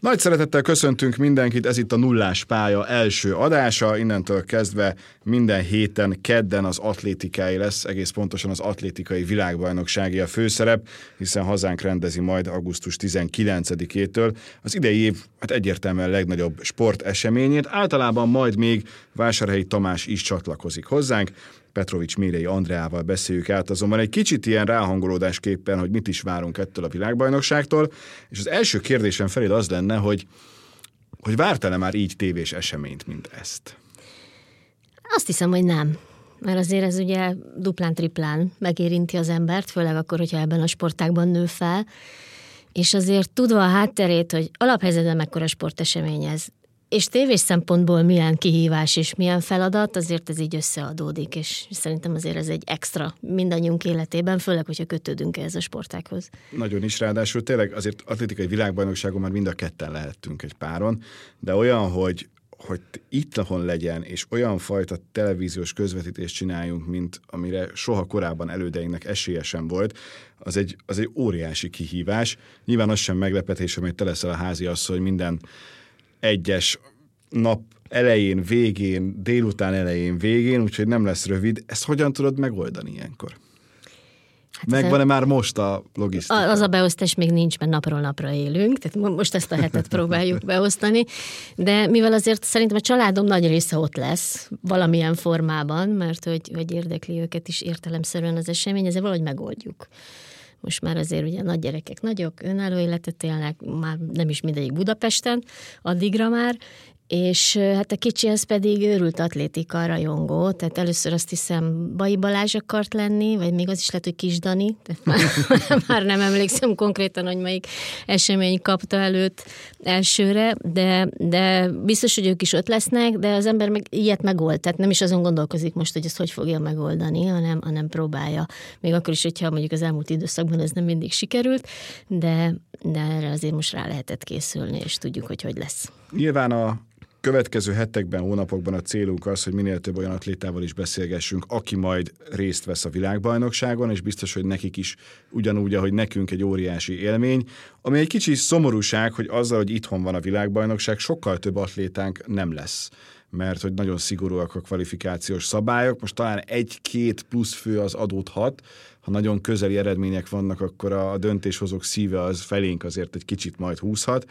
Nagy szeretettel köszöntünk mindenkit, ez itt a Nullás Pálya első adása, innentől kezdve minden héten kedden az atlétikai lesz, egész pontosan az atlétikai világbajnoksági a főszerep, hiszen hazánk rendezi majd augusztus 19-től az idei év hát egyértelműen legnagyobb sporteseményét, általában majd még Vásárhelyi Tamás is csatlakozik hozzánk, Petrovics Mérei Andreával beszéljük át, azonban egy kicsit ilyen ráhangolódásképpen, hogy mit is várunk ettől a világbajnokságtól, és az első kérdésem felé az lenne, hogy, hogy vártál-e már így tévés eseményt, mint ezt? Azt hiszem, hogy nem. Mert azért ez ugye duplán-triplán megérinti az embert, főleg akkor, hogyha ebben a sportákban nő fel. És azért tudva a hátterét, hogy alaphelyzetben mekkora sportesemény ez, és tévés szempontból milyen kihívás és milyen feladat, azért ez így összeadódik, és szerintem azért ez egy extra mindannyiunk életében, főleg, hogyha kötődünk ehhez a sportákhoz. Nagyon is, ráadásul tényleg azért atlétikai világbajnokságon már mind a ketten lehettünk egy páron, de olyan, hogy hogy itt ahon legyen, és olyan fajta televíziós közvetítést csináljunk, mint amire soha korábban elődeinknek esélye sem volt, az egy, az egy óriási kihívás. Nyilván az sem meglepetés, amit te leszel a házi hogy minden egyes nap elején, végén, délután elején, végén, úgyhogy nem lesz rövid. Ezt hogyan tudod megoldani ilyenkor? Hát Megvan-e már most a logisztika? Az a beosztás még nincs, mert napról napra élünk, tehát most ezt a hetet próbáljuk beosztani, de mivel azért szerintem a családom nagy része ott lesz valamilyen formában, mert hogy, hogy érdekli őket is értelemszerűen az esemény, ezzel valahogy megoldjuk most már azért ugye nagy gyerekek nagyok, önálló életet élnek, már nem is mindegyik Budapesten, addigra már, és hát a kicsi az pedig őrült atlétika rajongó, tehát először azt hiszem Bai Balázs akart lenni, vagy még az is lehet, hogy Kis Dani, tehát már, már nem emlékszem konkrétan, hogy melyik esemény kapta előtt elsőre, de, de biztos, hogy ők is ott lesznek, de az ember meg ilyet megold, tehát nem is azon gondolkozik most, hogy ezt hogy fogja megoldani, hanem, hanem próbálja. Még akkor is, hogyha mondjuk az elmúlt időszakban ez nem mindig sikerült, de, de erre azért most rá lehetett készülni, és tudjuk, hogy hogy lesz. Nyilván a következő hetekben, hónapokban a célunk az, hogy minél több olyan atlétával is beszélgessünk, aki majd részt vesz a világbajnokságon, és biztos, hogy nekik is ugyanúgy, ahogy nekünk egy óriási élmény, ami egy kicsi szomorúság, hogy azzal, hogy itthon van a világbajnokság, sokkal több atlétánk nem lesz mert hogy nagyon szigorúak a kvalifikációs szabályok. Most talán egy-két plusz fő az adódhat, ha nagyon közeli eredmények vannak, akkor a döntéshozók szíve az felénk azért egy kicsit majd húzhat.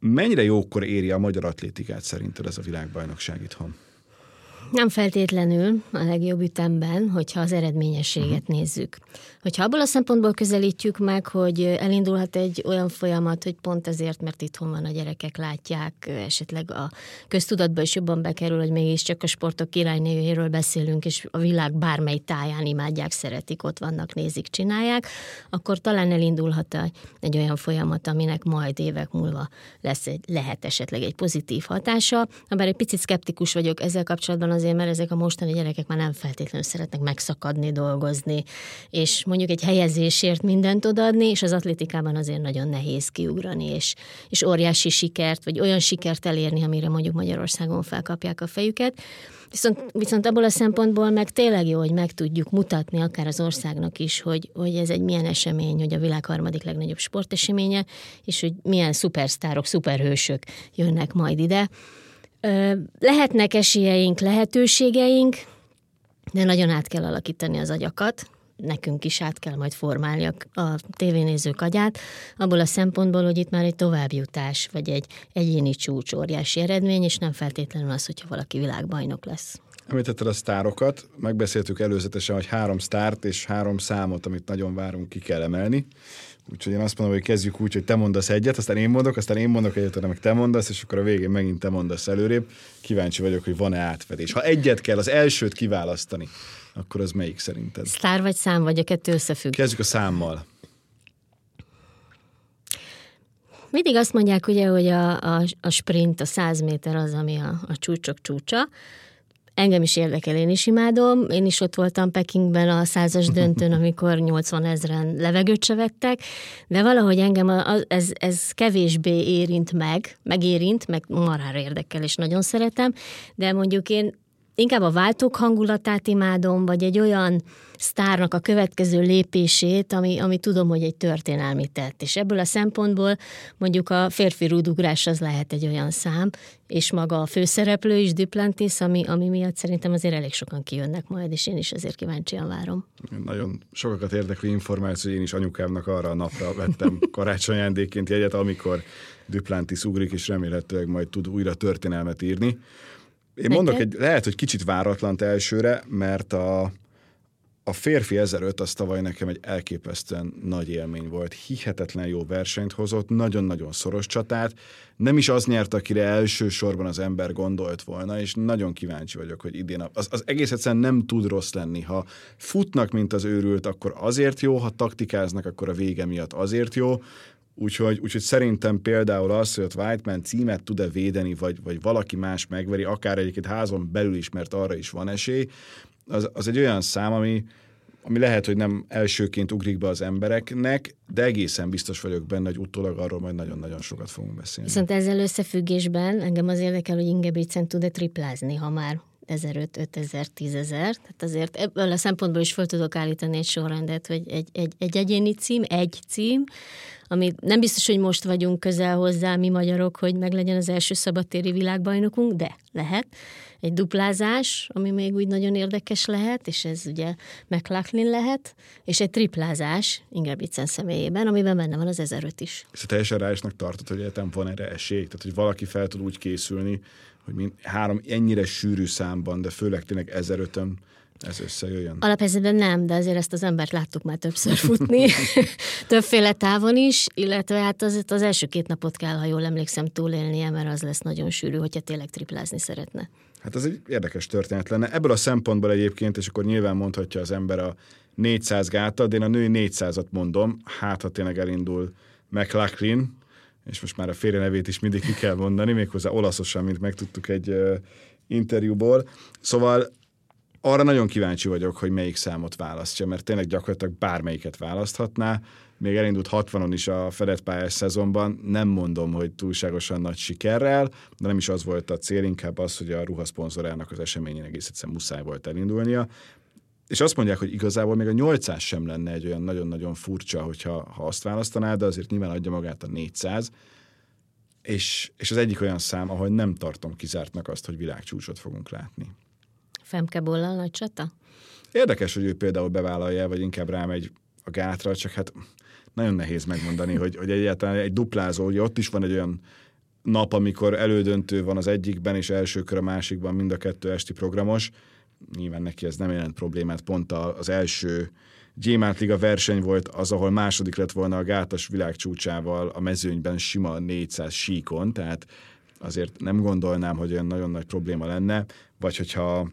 Mennyire jókor éri a magyar atlétikát szerinted ez a világbajnokság itthon? Nem feltétlenül a legjobb ütemben, hogyha az eredményességet uh-huh. nézzük. Hogyha abból a szempontból közelítjük meg, hogy elindulhat egy olyan folyamat, hogy pont ezért, mert itthon van a gyerekek, látják, esetleg a köztudatba is jobban bekerül, hogy mégiscsak a sportok királynévéről beszélünk, és a világ bármely táján imádják, szeretik, ott vannak, nézik, csinálják, akkor talán elindulhat egy olyan folyamat, aminek majd évek múlva lesz egy, lehet esetleg egy pozitív hatása. Bár egy picit szkeptikus vagyok ezzel kapcsolatban azért, mert ezek a mostani gyerekek már nem feltétlenül szeretnek megszakadni, dolgozni, és mondjuk egy helyezésért mindent odaadni, és az atlétikában azért nagyon nehéz kiugrani, és, és óriási sikert, vagy olyan sikert elérni, amire mondjuk Magyarországon felkapják a fejüket. Viszont, viszont abból a szempontból meg tényleg jó, hogy meg tudjuk mutatni akár az országnak is, hogy, hogy ez egy milyen esemény, hogy a világ harmadik legnagyobb sporteseménye, és hogy milyen szupersztárok, szuperhősök jönnek majd ide. Lehetnek esélyeink, lehetőségeink, de nagyon át kell alakítani az agyakat, nekünk is át kell majd formálni a, a tévénézők agyát, abból a szempontból, hogy itt már egy továbbjutás, vagy egy egyéni csúcs óriási eredmény, és nem feltétlenül az, hogyha valaki világbajnok lesz. Említetted a sztárokat, megbeszéltük előzetesen, hogy három sztárt és három számot, amit nagyon várunk, ki kell emelni. Úgyhogy én azt mondom, hogy kezdjük úgy, hogy te mondasz egyet, aztán én mondok, aztán én mondok egyet, meg te mondasz, és akkor a végén megint te mondasz előrébb. Kíváncsi vagyok, hogy van-e átfedés. Ha egyet kell, az elsőt kiválasztani, akkor az melyik szerinted? Sztár vagy szám, vagy a kettő összefügg? Kezdjük a számmal. Mindig azt mondják ugye, hogy a, a, a sprint, a 100 méter az, ami a, a csúcsok csúcsa. Engem is érdekel, én is imádom. Én is ott voltam Pekingben a százas döntőn, amikor 80 ezeren levegőt se vettek, de valahogy engem a, a, ez, ez kevésbé érint meg, megérint, meg marára érdekel, és nagyon szeretem, de mondjuk én inkább a váltók hangulatát imádom, vagy egy olyan sztárnak a következő lépését, ami, ami tudom, hogy egy történelmi tett. És ebből a szempontból mondjuk a férfi rúdugrás az lehet egy olyan szám, és maga a főszereplő is, Duplantis, ami, ami miatt szerintem azért elég sokan kijönnek majd, és én is azért kíváncsian várom. Nagyon sokakat érdeklő információ, én is anyukámnak arra a napra vettem karácsony jegyet, amikor Duplantis ugrik, és remélhetőleg majd tud újra történelmet írni. Én Neked? mondok egy, lehet, hogy kicsit váratlant elsőre, mert a, a férfi 1005 az tavaly nekem egy elképesztően nagy élmény volt. Hihetetlen jó versenyt hozott, nagyon-nagyon szoros csatát. Nem is az nyert, akire elsősorban az ember gondolt volna, és nagyon kíváncsi vagyok, hogy idén az, az egész egyszerűen nem tud rossz lenni. Ha futnak, mint az őrült, akkor azért jó, ha taktikáznak, akkor a vége miatt azért jó. Úgyhogy, úgyhogy szerintem például az, hogy ott Whiteman címet tud-e védeni, vagy, vagy valaki más megveri, akár egyébként házon belül is, mert arra is van esély, az, az egy olyan szám, ami, ami lehet, hogy nem elsőként ugrik be az embereknek, de egészen biztos vagyok benne, hogy utólag arról majd nagyon-nagyon sokat fogunk beszélni. Viszont ezzel összefüggésben engem az érdekel, hogy Ingebrigtsen tud-e triplázni, ha már 1005, 5000, 10.000. Tehát azért ebből a szempontból is fel tudok állítani egy sorrendet, hogy egy, egy, egy egyéni cím, egy cím, ami nem biztos, hogy most vagyunk közel hozzá mi magyarok, hogy meglegyen az első szabadtéri világbajnokunk, de lehet. Egy duplázás, ami még úgy nagyon érdekes lehet, és ez ugye McLaughlin lehet, és egy triplázás Ingebrigtsen személyében, amiben benne van az 1005 is. És teljesen ráisnak tartod, hogy egyetem van erre esély? Tehát, hogy valaki fel tud úgy készülni, hogy mind, három ennyire sűrű számban, de főleg tényleg 1005-ön ez összejöjjön? Alaphelyzetben nem, de azért ezt az embert láttuk már többször futni, többféle távon is, illetve hát az, az első két napot kell, ha jól emlékszem, túlélnie, mert az lesz nagyon sűrű, hogyha tényleg triplázni szeretne. Hát ez egy érdekes történet lenne. Ebből a szempontból egyébként, és akkor nyilván mondhatja az ember a 400 gátat, de én a női 400-at mondom, hát ha tényleg elindul McLaughlin, és most már a férje nevét is mindig ki kell mondani, méghozzá olaszosan, mint megtudtuk egy uh, interjúból. Szóval arra nagyon kíváncsi vagyok, hogy melyik számot választja, mert tényleg gyakorlatilag bármelyiket választhatná. Még elindult 60-on is a fedett pályás szezonban, nem mondom, hogy túlságosan nagy sikerrel, de nem is az volt a cél, inkább az, hogy a ruhaszponzorának az eseményén egész egyszerűen muszáj volt elindulnia. És azt mondják, hogy igazából még a 800 sem lenne egy olyan nagyon-nagyon furcsa, hogyha ha azt választaná, de azért nyilván adja magát a 400. És, és az egyik olyan szám, ahol nem tartom kizártnak azt, hogy világcsúcsot fogunk látni. Femke Bollal nagy csata? Érdekes, hogy ő például bevállalja, vagy inkább rámegy a gátra, csak hát nagyon nehéz megmondani, hogy, hogy egyáltalán egy duplázó, ugye ott is van egy olyan nap, amikor elődöntő van az egyikben, és első kör a másikban, mind a kettő esti programos. Nyilván neki ez nem jelent problémát, pont az első Gyémánt Liga verseny volt az, ahol második lett volna a gátas világcsúcsával a mezőnyben sima 400 síkon, tehát azért nem gondolnám, hogy olyan nagyon nagy probléma lenne, vagy hogyha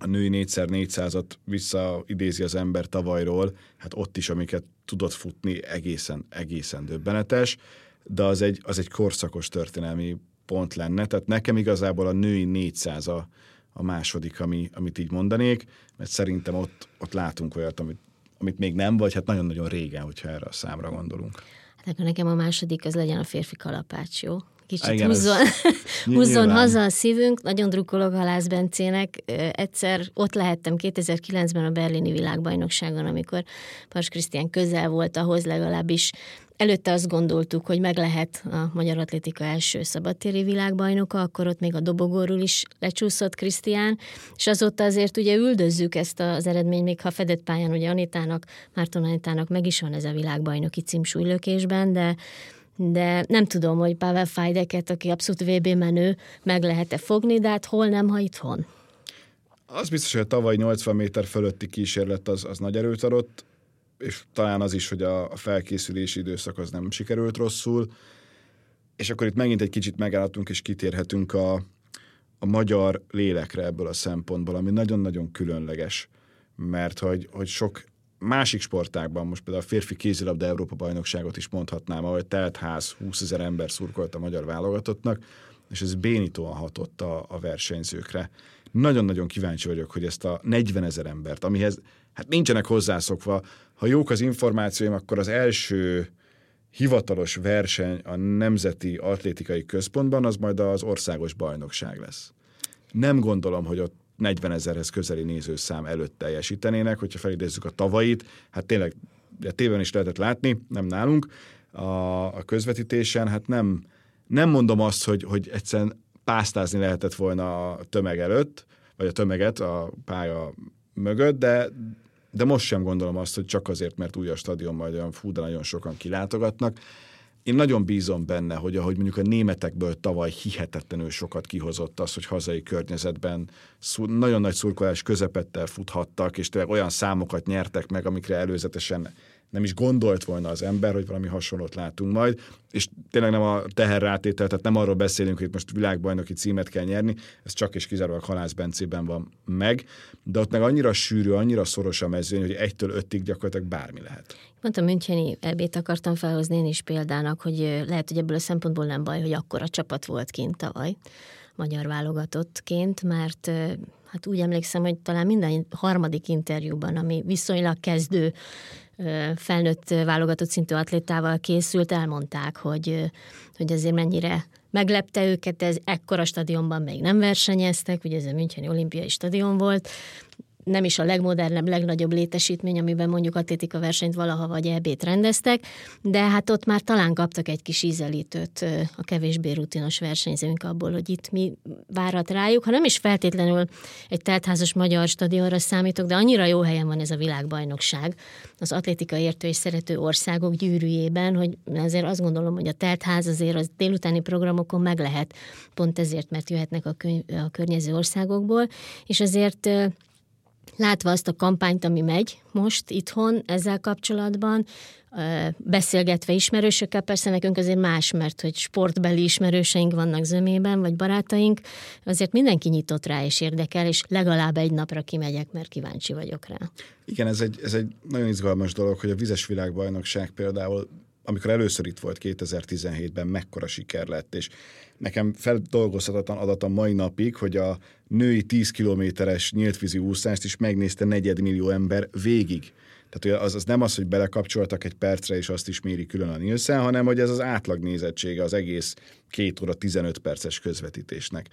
a női 4x400-at visszaidézi az ember tavalyról, hát ott is, amiket tudott futni, egészen, egészen döbbenetes, de az egy, az egy korszakos történelmi pont lenne, tehát nekem igazából a női 400 a, a második, ami, amit így mondanék, mert szerintem ott, ott látunk olyat, amit, amit még nem, vagy hát nagyon-nagyon régen, hogyha erre a számra gondolunk. Hát akkor nekem a második az legyen a férfi kalapács, jó? Kicsit Igen, húzzon, húzzon haza a szívünk. Nagyon drukkolok Halász Bencének. Egyszer ott lehettem 2009-ben a berlini világbajnokságon, amikor Pars Krisztián közel volt ahhoz legalábbis Előtte azt gondoltuk, hogy meg lehet a Magyar Atlétika első szabadtéri világbajnoka, akkor ott még a dobogóról is lecsúszott Krisztián, és azóta azért ugye üldözzük ezt az eredményt, még ha fedett pályán ugye Anitának, Márton Anitának meg is van ez a világbajnoki cím súlylökésben, de de nem tudom, hogy Pavel Fajdeket, aki abszolút VB menő, meg lehet-e fogni, de hát hol nem, ha itthon. Az biztos, hogy a tavaly 80 méter fölötti kísérlet az, az nagy erőt adott, és talán az is, hogy a, a felkészülési időszak az nem sikerült rosszul, és akkor itt megint egy kicsit megállhatunk és kitérhetünk a, a magyar lélekre ebből a szempontból, ami nagyon-nagyon különleges, mert hogy, hogy sok másik sportákban, most például a férfi kézilabda Európa bajnokságot is mondhatnám, ahol telt ház 20 ezer ember szurkolt a magyar válogatottnak, és ez bénítóan hatott a, a versenyzőkre. Nagyon-nagyon kíváncsi vagyok, hogy ezt a 40 ezer embert, amihez hát nincsenek hozzászokva, ha jók az információim, akkor az első hivatalos verseny a Nemzeti Atlétikai Központban az majd az országos bajnokság lesz. Nem gondolom, hogy ott 40 ezerhez közeli nézőszám előtt teljesítenének, hogyha felidézzük a tavait, hát tényleg de tévén is lehetett látni, nem nálunk, a, a közvetítésen, hát nem, nem mondom azt, hogy, hogy egyszerűen pásztázni lehetett volna a tömeg előtt, vagy a tömeget a pálya mögött, de, de most sem gondolom azt, hogy csak azért, mert új a stadion, majd olyan fú, de nagyon sokan kilátogatnak. Én nagyon bízom benne, hogy ahogy mondjuk a németekből tavaly hihetetlenül sokat kihozott az, hogy hazai környezetben nagyon nagy szurkolás közepettel futhattak, és tényleg olyan számokat nyertek meg, amikre előzetesen nem is gondolt volna az ember, hogy valami hasonlót látunk majd, és tényleg nem a teherrátétel, tehát nem arról beszélünk, hogy most világbajnoki címet kell nyerni, ez csak és kizárólag Halász Bencében van meg, de ott meg annyira sűrű, annyira szoros a mezőny, hogy egytől ötig gyakorlatilag bármi lehet. Pont a Müncheni ebét akartam felhozni én is példának, hogy lehet, hogy ebből a szempontból nem baj, hogy akkor a csapat volt kint tavaly magyar válogatottként, mert hát úgy emlékszem, hogy talán minden harmadik interjúban, ami viszonylag kezdő felnőtt válogatott szintű atlétával készült, elmondták, hogy, hogy azért mennyire meglepte őket, ez ekkora stadionban még nem versenyeztek, ugye ez a Müncheni olimpiai stadion volt, nem is a legmodernebb, legnagyobb létesítmény, amiben mondjuk atlétika versenyt valaha vagy EB-t rendeztek, de hát ott már talán kaptak egy kis ízelítőt a kevésbé rutinos versenyzőnk abból, hogy itt mi várat rájuk, ha nem is feltétlenül egy teltházas magyar stadionra számítok, de annyira jó helyen van ez a világbajnokság az atlétika értő és szerető országok gyűrűjében, hogy azért azt gondolom, hogy a teltház azért az délutáni programokon meg lehet, pont ezért, mert jöhetnek a, könyv, a környező országokból, és azért látva azt a kampányt, ami megy most itthon ezzel kapcsolatban, beszélgetve ismerősökkel, persze nekünk azért más, mert hogy sportbeli ismerőseink vannak zömében, vagy barátaink, azért mindenki nyitott rá és érdekel, és legalább egy napra kimegyek, mert kíváncsi vagyok rá. Igen, ez egy, ez egy nagyon izgalmas dolog, hogy a vizes világbajnokság például amikor először itt volt 2017-ben, mekkora siker lett, és nekem feldolgozhatatlan adat a mai napig, hogy a női 10 kilométeres nyíltvízi úszást is megnézte negyedmillió ember végig. Tehát az, az nem az, hogy belekapcsoltak egy percre, és azt is méri külön a Nielsen, hanem hogy ez az átlag nézettsége az egész két óra 15 perces közvetítésnek.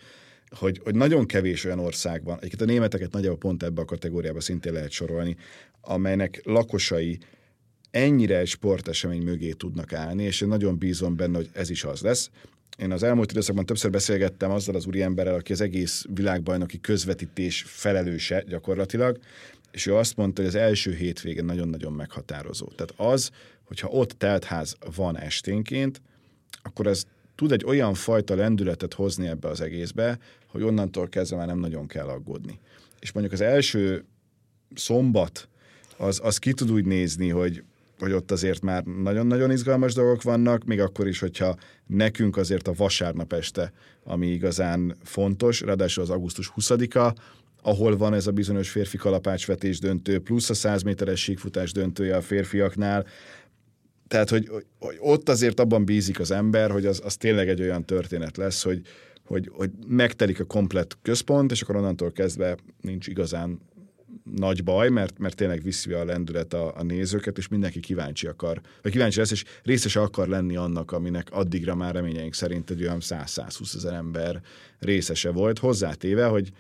Hogy, hogy nagyon kevés olyan ország van, egyébként a németeket nagyjából pont ebbe a kategóriába szintén lehet sorolni, amelynek lakosai ennyire egy sportesemény mögé tudnak állni, és én nagyon bízom benne, hogy ez is az lesz. Én az elmúlt időszakban többször beszélgettem azzal az úriemberrel, aki az egész világbajnoki közvetítés felelőse gyakorlatilag, és ő azt mondta, hogy az első hétvége nagyon-nagyon meghatározó. Tehát az, hogyha ott teltház van esténként, akkor ez tud egy olyan fajta lendületet hozni ebbe az egészbe, hogy onnantól kezdve már nem nagyon kell aggódni. És mondjuk az első szombat, az, az ki tud úgy nézni, hogy hogy ott azért már nagyon-nagyon izgalmas dolgok vannak, még akkor is, hogyha nekünk azért a vasárnap este, ami igazán fontos, ráadásul az augusztus 20-a, ahol van ez a bizonyos férfi kalapácsvetés döntő, plusz a 100 méteres síkfutás döntője a férfiaknál, tehát, hogy, hogy ott azért abban bízik az ember, hogy az, az tényleg egy olyan történet lesz, hogy, hogy, hogy megtelik a komplet központ, és akkor onnantól kezdve nincs igazán nagy baj, mert, mert tényleg viszi a lendület a, a nézőket, és mindenki kíváncsi akar, vagy kíváncsi lesz, és részes akar lenni annak, aminek addigra már reményeink szerint egy olyan 100-120 ezer ember részese volt, hozzátéve, hogy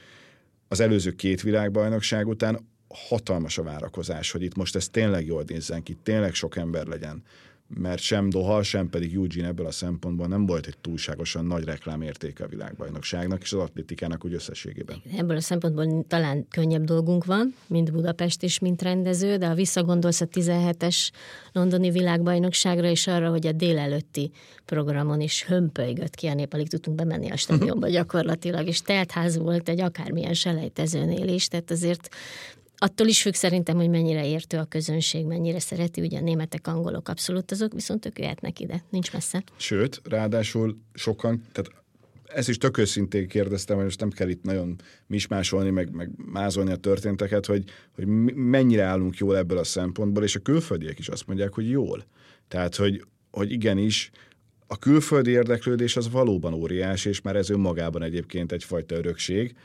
az előző két világbajnokság után hatalmas a várakozás, hogy itt most ez tényleg jól nézzen ki, tényleg sok ember legyen mert sem Doha, sem pedig Eugene ebből a szempontból nem volt egy túlságosan nagy reklámértéke a világbajnokságnak és az atlétikának úgy összességében. Ebből a szempontból talán könnyebb dolgunk van, mint Budapest is, mint rendező, de ha visszagondolsz a 17-es londoni világbajnokságra és arra, hogy a délelőtti programon is hömpölygött ki a nép, alig tudtunk bemenni a stadionba gyakorlatilag, és teltház volt egy akármilyen selejtezőnél is, tehát azért attól is függ szerintem, hogy mennyire értő a közönség, mennyire szereti, ugye a németek, angolok abszolút azok, viszont ők jöhetnek ide, nincs messze. Sőt, ráadásul sokan, tehát ezt is tök őszintén kérdeztem, hogy most nem kell itt nagyon mismásolni, meg, meg mázolni a történteket, hogy, hogy mennyire állunk jól ebből a szempontból, és a külföldiek is azt mondják, hogy jól. Tehát, hogy, hogy igenis, a külföldi érdeklődés az valóban óriás, és már ez önmagában egyébként egyfajta örökség,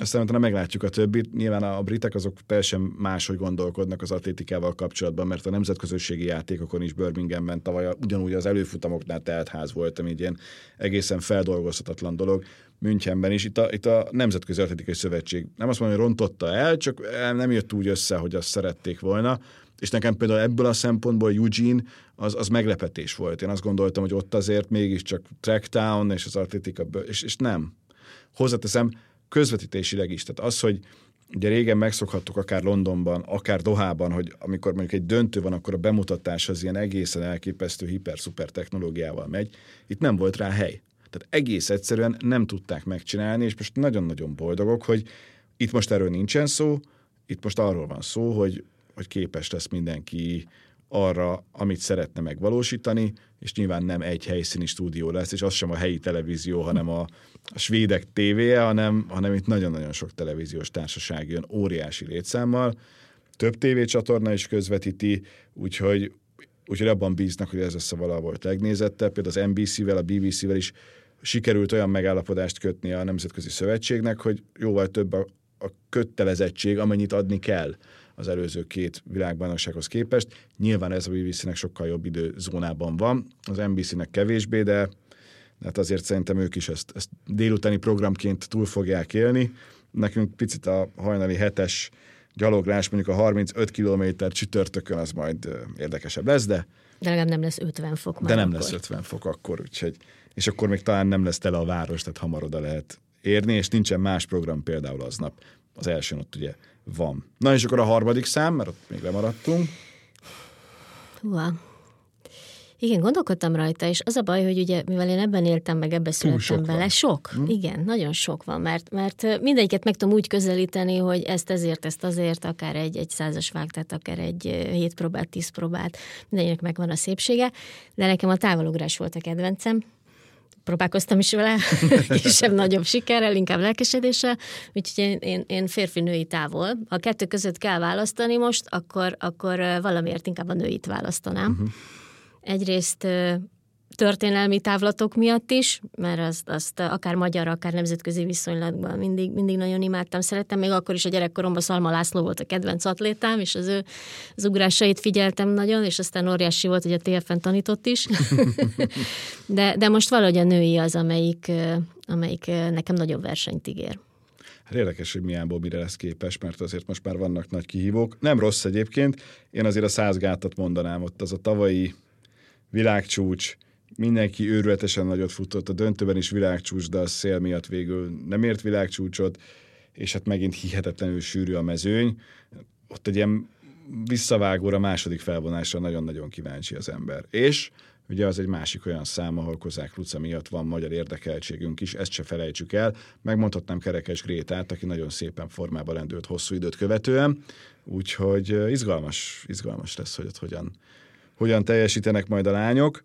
aztán utána meglátjuk a többit. Nyilván a britek azok teljesen máshogy gondolkodnak az atlétikával kapcsolatban, mert a nemzetközösségi játékokon is Birminghamben tavaly ugyanúgy az előfutamoknál telt ház volt, ami egy ilyen egészen feldolgozhatatlan dolog. Münchenben is. Itt a, itt a Nemzetközi Atlétikai Szövetség nem azt mondom, hogy rontotta el, csak nem jött úgy össze, hogy azt szerették volna. És nekem például ebből a szempontból Eugene az, az meglepetés volt. Én azt gondoltam, hogy ott azért mégiscsak Tracktown és az atlétika, és, és nem. Hozzáteszem, közvetítésileg is. Tehát az, hogy ugye régen megszokhattuk akár Londonban, akár Dohában, hogy amikor mondjuk egy döntő van, akkor a bemutatás az ilyen egészen elképesztő hiper-szuper technológiával megy. Itt nem volt rá hely. Tehát egész egyszerűen nem tudták megcsinálni, és most nagyon-nagyon boldogok, hogy itt most erről nincsen szó, itt most arról van szó, hogy, hogy képes lesz mindenki arra, amit szeretne megvalósítani, és nyilván nem egy helyszíni stúdió lesz, és az sem a helyi televízió, hanem a, a svédek tévéje, hanem, hanem itt nagyon-nagyon sok televíziós társaság jön óriási létszámmal. Több tévécsatorna is közvetíti, úgyhogy, úgyhogy abban bíznak, hogy ez lesz a valahol legnézettebb. Például az NBC-vel, a BBC-vel is sikerült olyan megállapodást kötni a Nemzetközi Szövetségnek, hogy jóval több a, a kötelezettség, amennyit adni kell az előző két világbajnoksághoz képest. Nyilván ez a BBC-nek sokkal jobb időzónában van, az NBC-nek kevésbé, de hát azért szerintem ők is ezt, ezt délutáni programként túl fogják élni. Nekünk picit a hajnali hetes gyaloglás, mondjuk a 35 kilométer csütörtökön az majd érdekesebb lesz, de de legalább nem lesz 50 fok már De nem akkor. lesz 50 fok akkor, úgyhogy, és akkor még talán nem lesz tele a város, tehát hamar oda lehet érni, és nincsen más program például aznap. Az elsőn ott ugye van. Na és akkor a harmadik szám, mert ott még lemaradtunk. Húha. Igen, gondolkodtam rajta, és az a baj, hogy ugye, mivel én ebben éltem, meg ebbe születtem sok bele, van. sok, hm? igen, nagyon sok van, mert, mert mindegyiket meg tudom úgy közelíteni, hogy ezt ezért, ezt azért, akár egy, egy százas vágtát, akár egy hét próbát, tíz próbát, mindegyiknek megvan a szépsége, de nekem a távolugrás volt a kedvencem, próbálkoztam is vele, kisebb-nagyobb sikerrel, inkább lelkesedéssel, úgyhogy én, én, én férfi-női távol. Ha kettő között kell választani most, akkor, akkor valamiért inkább a nőit választanám. Uh-huh. Egyrészt történelmi távlatok miatt is, mert azt, azt akár magyar, akár nemzetközi viszonylatban mindig, mindig nagyon imádtam, szerettem. Még akkor is a gyerekkoromban Szalma László volt a kedvenc atlétám, és az ő az figyeltem nagyon, és aztán óriási volt, hogy a TFN tanított is. de, de most valahogy a női az, amelyik, amelyik nekem nagyobb versenyt ígér. Hát érdekes, hogy Miából mire lesz képes, mert azért most már vannak nagy kihívók. Nem rossz egyébként, én azért a százgátat mondanám, ott az a tavalyi világcsúcs, mindenki őrületesen nagyot futott, a döntőben is világcsúcs, de a szél miatt végül nem ért világcsúcsot, és hát megint hihetetlenül sűrű a mezőny. Ott egy ilyen visszavágóra második felvonásra nagyon-nagyon kíváncsi az ember. És ugye az egy másik olyan szám, ahol Kozák Luca miatt van magyar érdekeltségünk is, ezt se felejtsük el. Megmondhatnám Kerekes Grétát, aki nagyon szépen formába lendült hosszú időt követően, úgyhogy izgalmas, izgalmas lesz, hogy ott hogyan, hogyan teljesítenek majd a lányok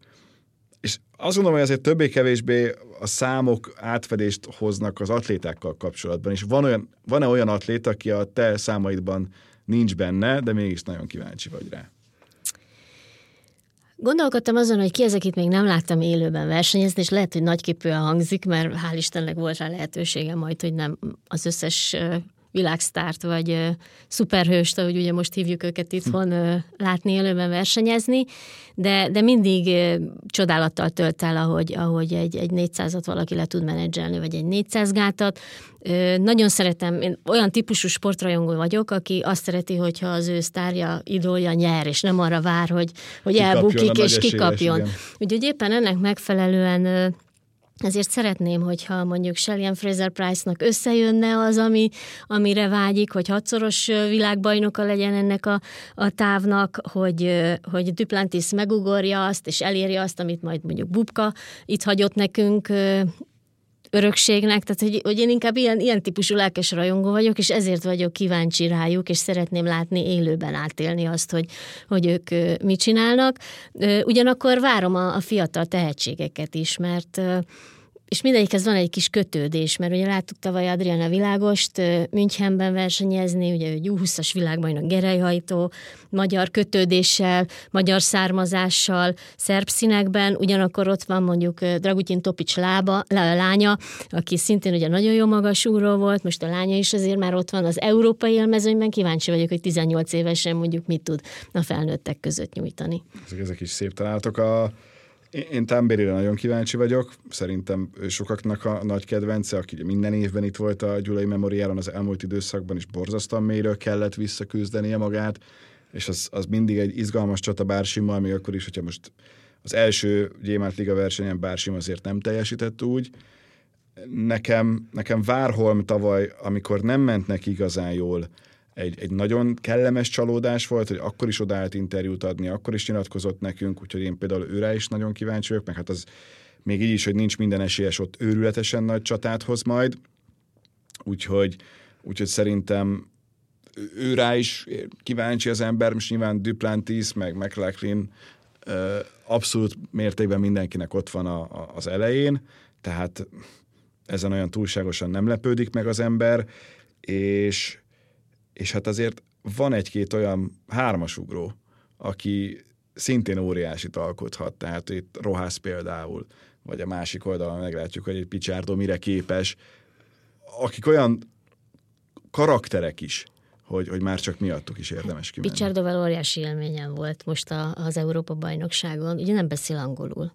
és azt gondolom, hogy azért többé-kevésbé a számok átfedést hoznak az atlétákkal kapcsolatban, és van olyan, van-e olyan atléta, aki a te számaidban nincs benne, de mégis nagyon kíváncsi vagy rá? Gondolkodtam azon, hogy ki az, akit még nem láttam élőben versenyezni, és lehet, hogy nagyképűen hangzik, mert hál' Istennek volt rá lehetőségem majd, hogy nem az összes világsztárt, vagy uh, szuperhőst, ahogy ugye most hívjuk őket itthon, uh, látni élőben versenyezni, de, de mindig uh, csodálattal tölt el, ahogy, ahogy egy, egy 400-at valaki le tud menedzselni, vagy egy 400 gátat. Uh, nagyon szeretem, én olyan típusú sportrajongó vagyok, aki azt szereti, hogyha az ő sztárja, idolja nyer, és nem arra vár, hogy, hogy elbukik és kikapjon. Úgyhogy éppen ennek megfelelően ezért szeretném, hogyha mondjuk Shelly Fraser Price-nak összejönne az, ami, amire vágyik, hogy hatszoros világbajnoka legyen ennek a, a távnak, hogy, hogy Duplantis megugorja azt, és elérje azt, amit majd mondjuk Bubka itt hagyott nekünk örökségnek, tehát hogy, hogy én inkább ilyen, ilyen típusú lelkes rajongó vagyok, és ezért vagyok kíváncsi rájuk, és szeretném látni élőben átélni azt, hogy, hogy ők mit csinálnak. Ugyanakkor várom a, a fiatal tehetségeket is, mert és mindegyikhez van egy kis kötődés, mert ugye láttuk tavaly Adriana Világost Münchenben versenyezni, ugye ő 20-as világbajnok gerejhajtó, magyar kötődéssel, magyar származással, szerb színekben, ugyanakkor ott van mondjuk Dragutin Topics lába, lánya, aki szintén ugye nagyon jó magasúról volt, most a lánya is azért már ott van az európai élmezőnyben, kíváncsi vagyok, hogy 18 évesen mondjuk mit tud a felnőttek között nyújtani. Ezek, ezek is szép találatok. A, én Tambérire nagyon kíváncsi vagyok, szerintem sokaknak a nagy kedvence, aki minden évben itt volt a Gyulai Memoriálon az elmúlt időszakban, is borzasztóan mélyről kellett visszaküzdenie magát, és az, az mindig egy izgalmas csata Bársimmal, még akkor is, hogyha most az első Gyémánt Liga versenyen Bársim azért nem teljesített úgy. Nekem, nekem Várholm tavaly, amikor nem ment neki igazán jól, egy, egy nagyon kellemes csalódás volt, hogy akkor is odaállt interjút adni, akkor is nyilatkozott nekünk, úgyhogy én például őre is nagyon kíváncsi vagyok, meg hát az még így is, hogy nincs minden esélyes, ott őrületesen nagy csatát hoz majd, úgyhogy, úgyhogy szerintem ő rá is kíváncsi az ember, most nyilván Duplantis, meg McLaughlin abszolút mértékben mindenkinek ott van a, a, az elején, tehát ezen olyan túlságosan nem lepődik meg az ember, és és hát azért van egy-két olyan hármasugró, aki szintén óriásit alkothat, tehát itt Rohász például, vagy a másik oldalon meglátjuk, hogy egy Picsárdó mire képes, akik olyan karakterek is, hogy, hogy már csak miattuk is érdemes kimenni. Picsárdóval óriási élményem volt most a, az Európa-bajnokságon, ugye nem beszél angolul,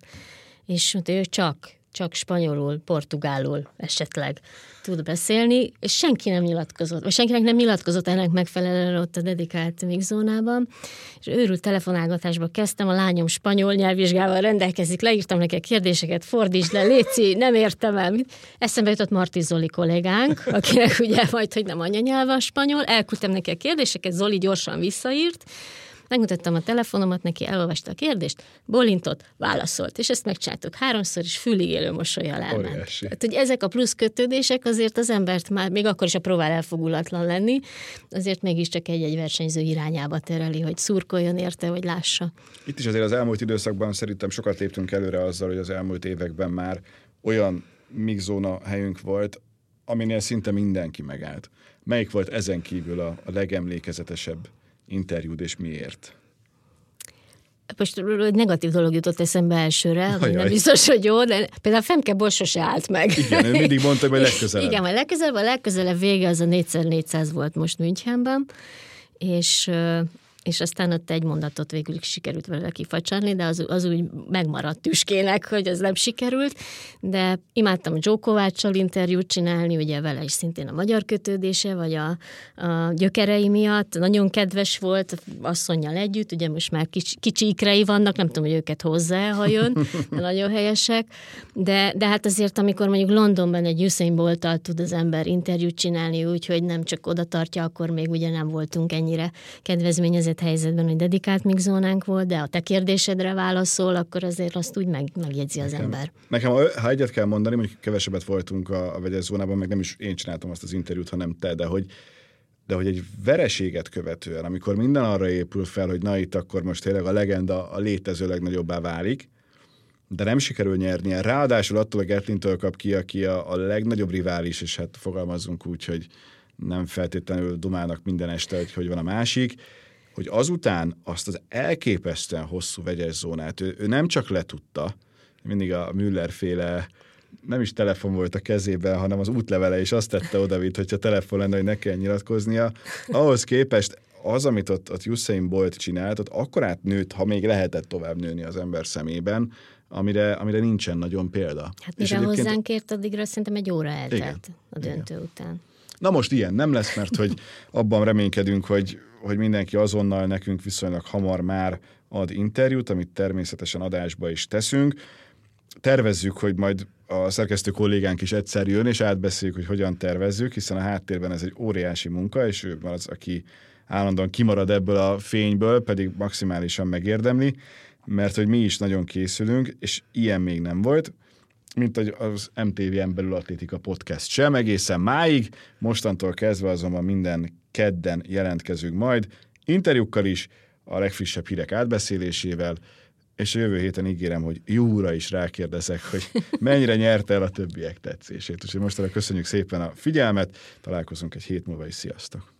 és ő csak csak spanyolul, portugálul esetleg tud beszélni, és senki nem nyilatkozott, vagy senkinek nem nyilatkozott ennek megfelelően ott a dedikált mixzónában, és őrült telefonálgatásba kezdtem, a lányom spanyol nyelvvizsgával rendelkezik, leírtam neki a kérdéseket, fordítsd le, léci, nem értem el. Eszembe jutott Marti Zoli kollégánk, akinek ugye majd, hogy nem anyanyelve a spanyol, elküldtem neki a kérdéseket, Zoli gyorsan visszaírt, Megmutattam a telefonomat, neki elolvasta a kérdést, bolintott, válaszolt, és ezt megcsináltuk háromszor, és fülig élő mosolyal elment. Hát, hogy ezek a plusz kötődések azért az embert már, még akkor is a próbál elfogulatlan lenni, azért mégiscsak egy-egy versenyző irányába tereli, hogy szurkoljon érte, hogy lássa. Itt is azért az elmúlt időszakban szerintem sokat léptünk előre azzal, hogy az elmúlt években már olyan mixzóna helyünk volt, aminél szinte mindenki megállt. Melyik volt ezen kívül a, a legemlékezetesebb interjúd, és miért? Most negatív dolog jutott eszembe elsőre, ami nem biztos, hogy jó, de például Femke sose állt meg. Igen, ő mindig mondta, hogy legközelebb. Igen, a legközelebb, a legközelebb vége az a 4x400 volt most Münchenben, és és aztán ott egy mondatot végül sikerült vele kifacsarni, de az, az úgy megmaradt tüskének, hogy az nem sikerült, de imádtam Joe Kováccsal interjút csinálni, ugye vele is szintén a magyar kötődése, vagy a, a gyökerei miatt, nagyon kedves volt, asszonynal együtt, ugye most már kics, kicsi ikrei vannak, nem tudom, hogy őket hozzá ha jön, de nagyon helyesek, de, de hát azért, amikor mondjuk Londonban egy Usain bolt tud az ember interjút csinálni úgy, hogy nem csak oda tartja, akkor még ugye nem voltunk ennyire kedvezményezett helyzetben, hogy dedikált mixzónánk volt, de ha te kérdésedre válaszol, akkor azért azt úgy meg, megjegyzi az nekem, ember. Nekem, ha egyet kell mondani, mondjuk kevesebbet voltunk a, a vegyes zónában, meg nem is én csináltam azt az interjút, hanem te, de hogy de hogy egy vereséget követően, amikor minden arra épül fel, hogy na itt akkor most tényleg a legenda a létező legnagyobbá válik, de nem sikerül nyernie. Ráadásul attól a Getlintől kap ki, aki a, a legnagyobb rivális, és hát fogalmazunk úgy, hogy nem feltétlenül dumálnak minden este, hogy hogy van a másik hogy azután azt az elképesztően hosszú vegyes zónát, ő, ő nem csak letudta, mindig a Müller féle nem is telefon volt a kezében, hanem az útlevele is azt tette oda, mint hogyha telefon lenne, hogy ne kell nyilatkoznia. Ahhoz képest az, amit ott, ott Usain Bolt csinált, ott akkorát nőtt, ha még lehetett tovább nőni az ember szemében, amire, amire nincsen nagyon példa. Hát mire egyébként... hozzánk ért, addigra szerintem egy óra eltelt igen, a döntő igen. után. Na most ilyen nem lesz, mert hogy abban reménykedünk, hogy hogy mindenki azonnal nekünk viszonylag hamar már ad interjút, amit természetesen adásba is teszünk. Tervezzük, hogy majd a szerkesztő kollégánk is egyszer jön, és átbeszéljük, hogy hogyan tervezzük, hiszen a háttérben ez egy óriási munka, és ő az, aki állandóan kimarad ebből a fényből, pedig maximálisan megérdemli, mert hogy mi is nagyon készülünk, és ilyen még nem volt mint az MTV-en belül Atlétika Podcast sem egészen máig, mostantól kezdve azonban minden kedden jelentkezünk majd, interjúkkal is, a legfrissebb hírek átbeszélésével, és a jövő héten ígérem, hogy jóra is rákérdezek, hogy mennyire nyerte el a többiek tetszését. Úgyhogy mostanra köszönjük szépen a figyelmet, találkozunk egy hét múlva is, sziasztok!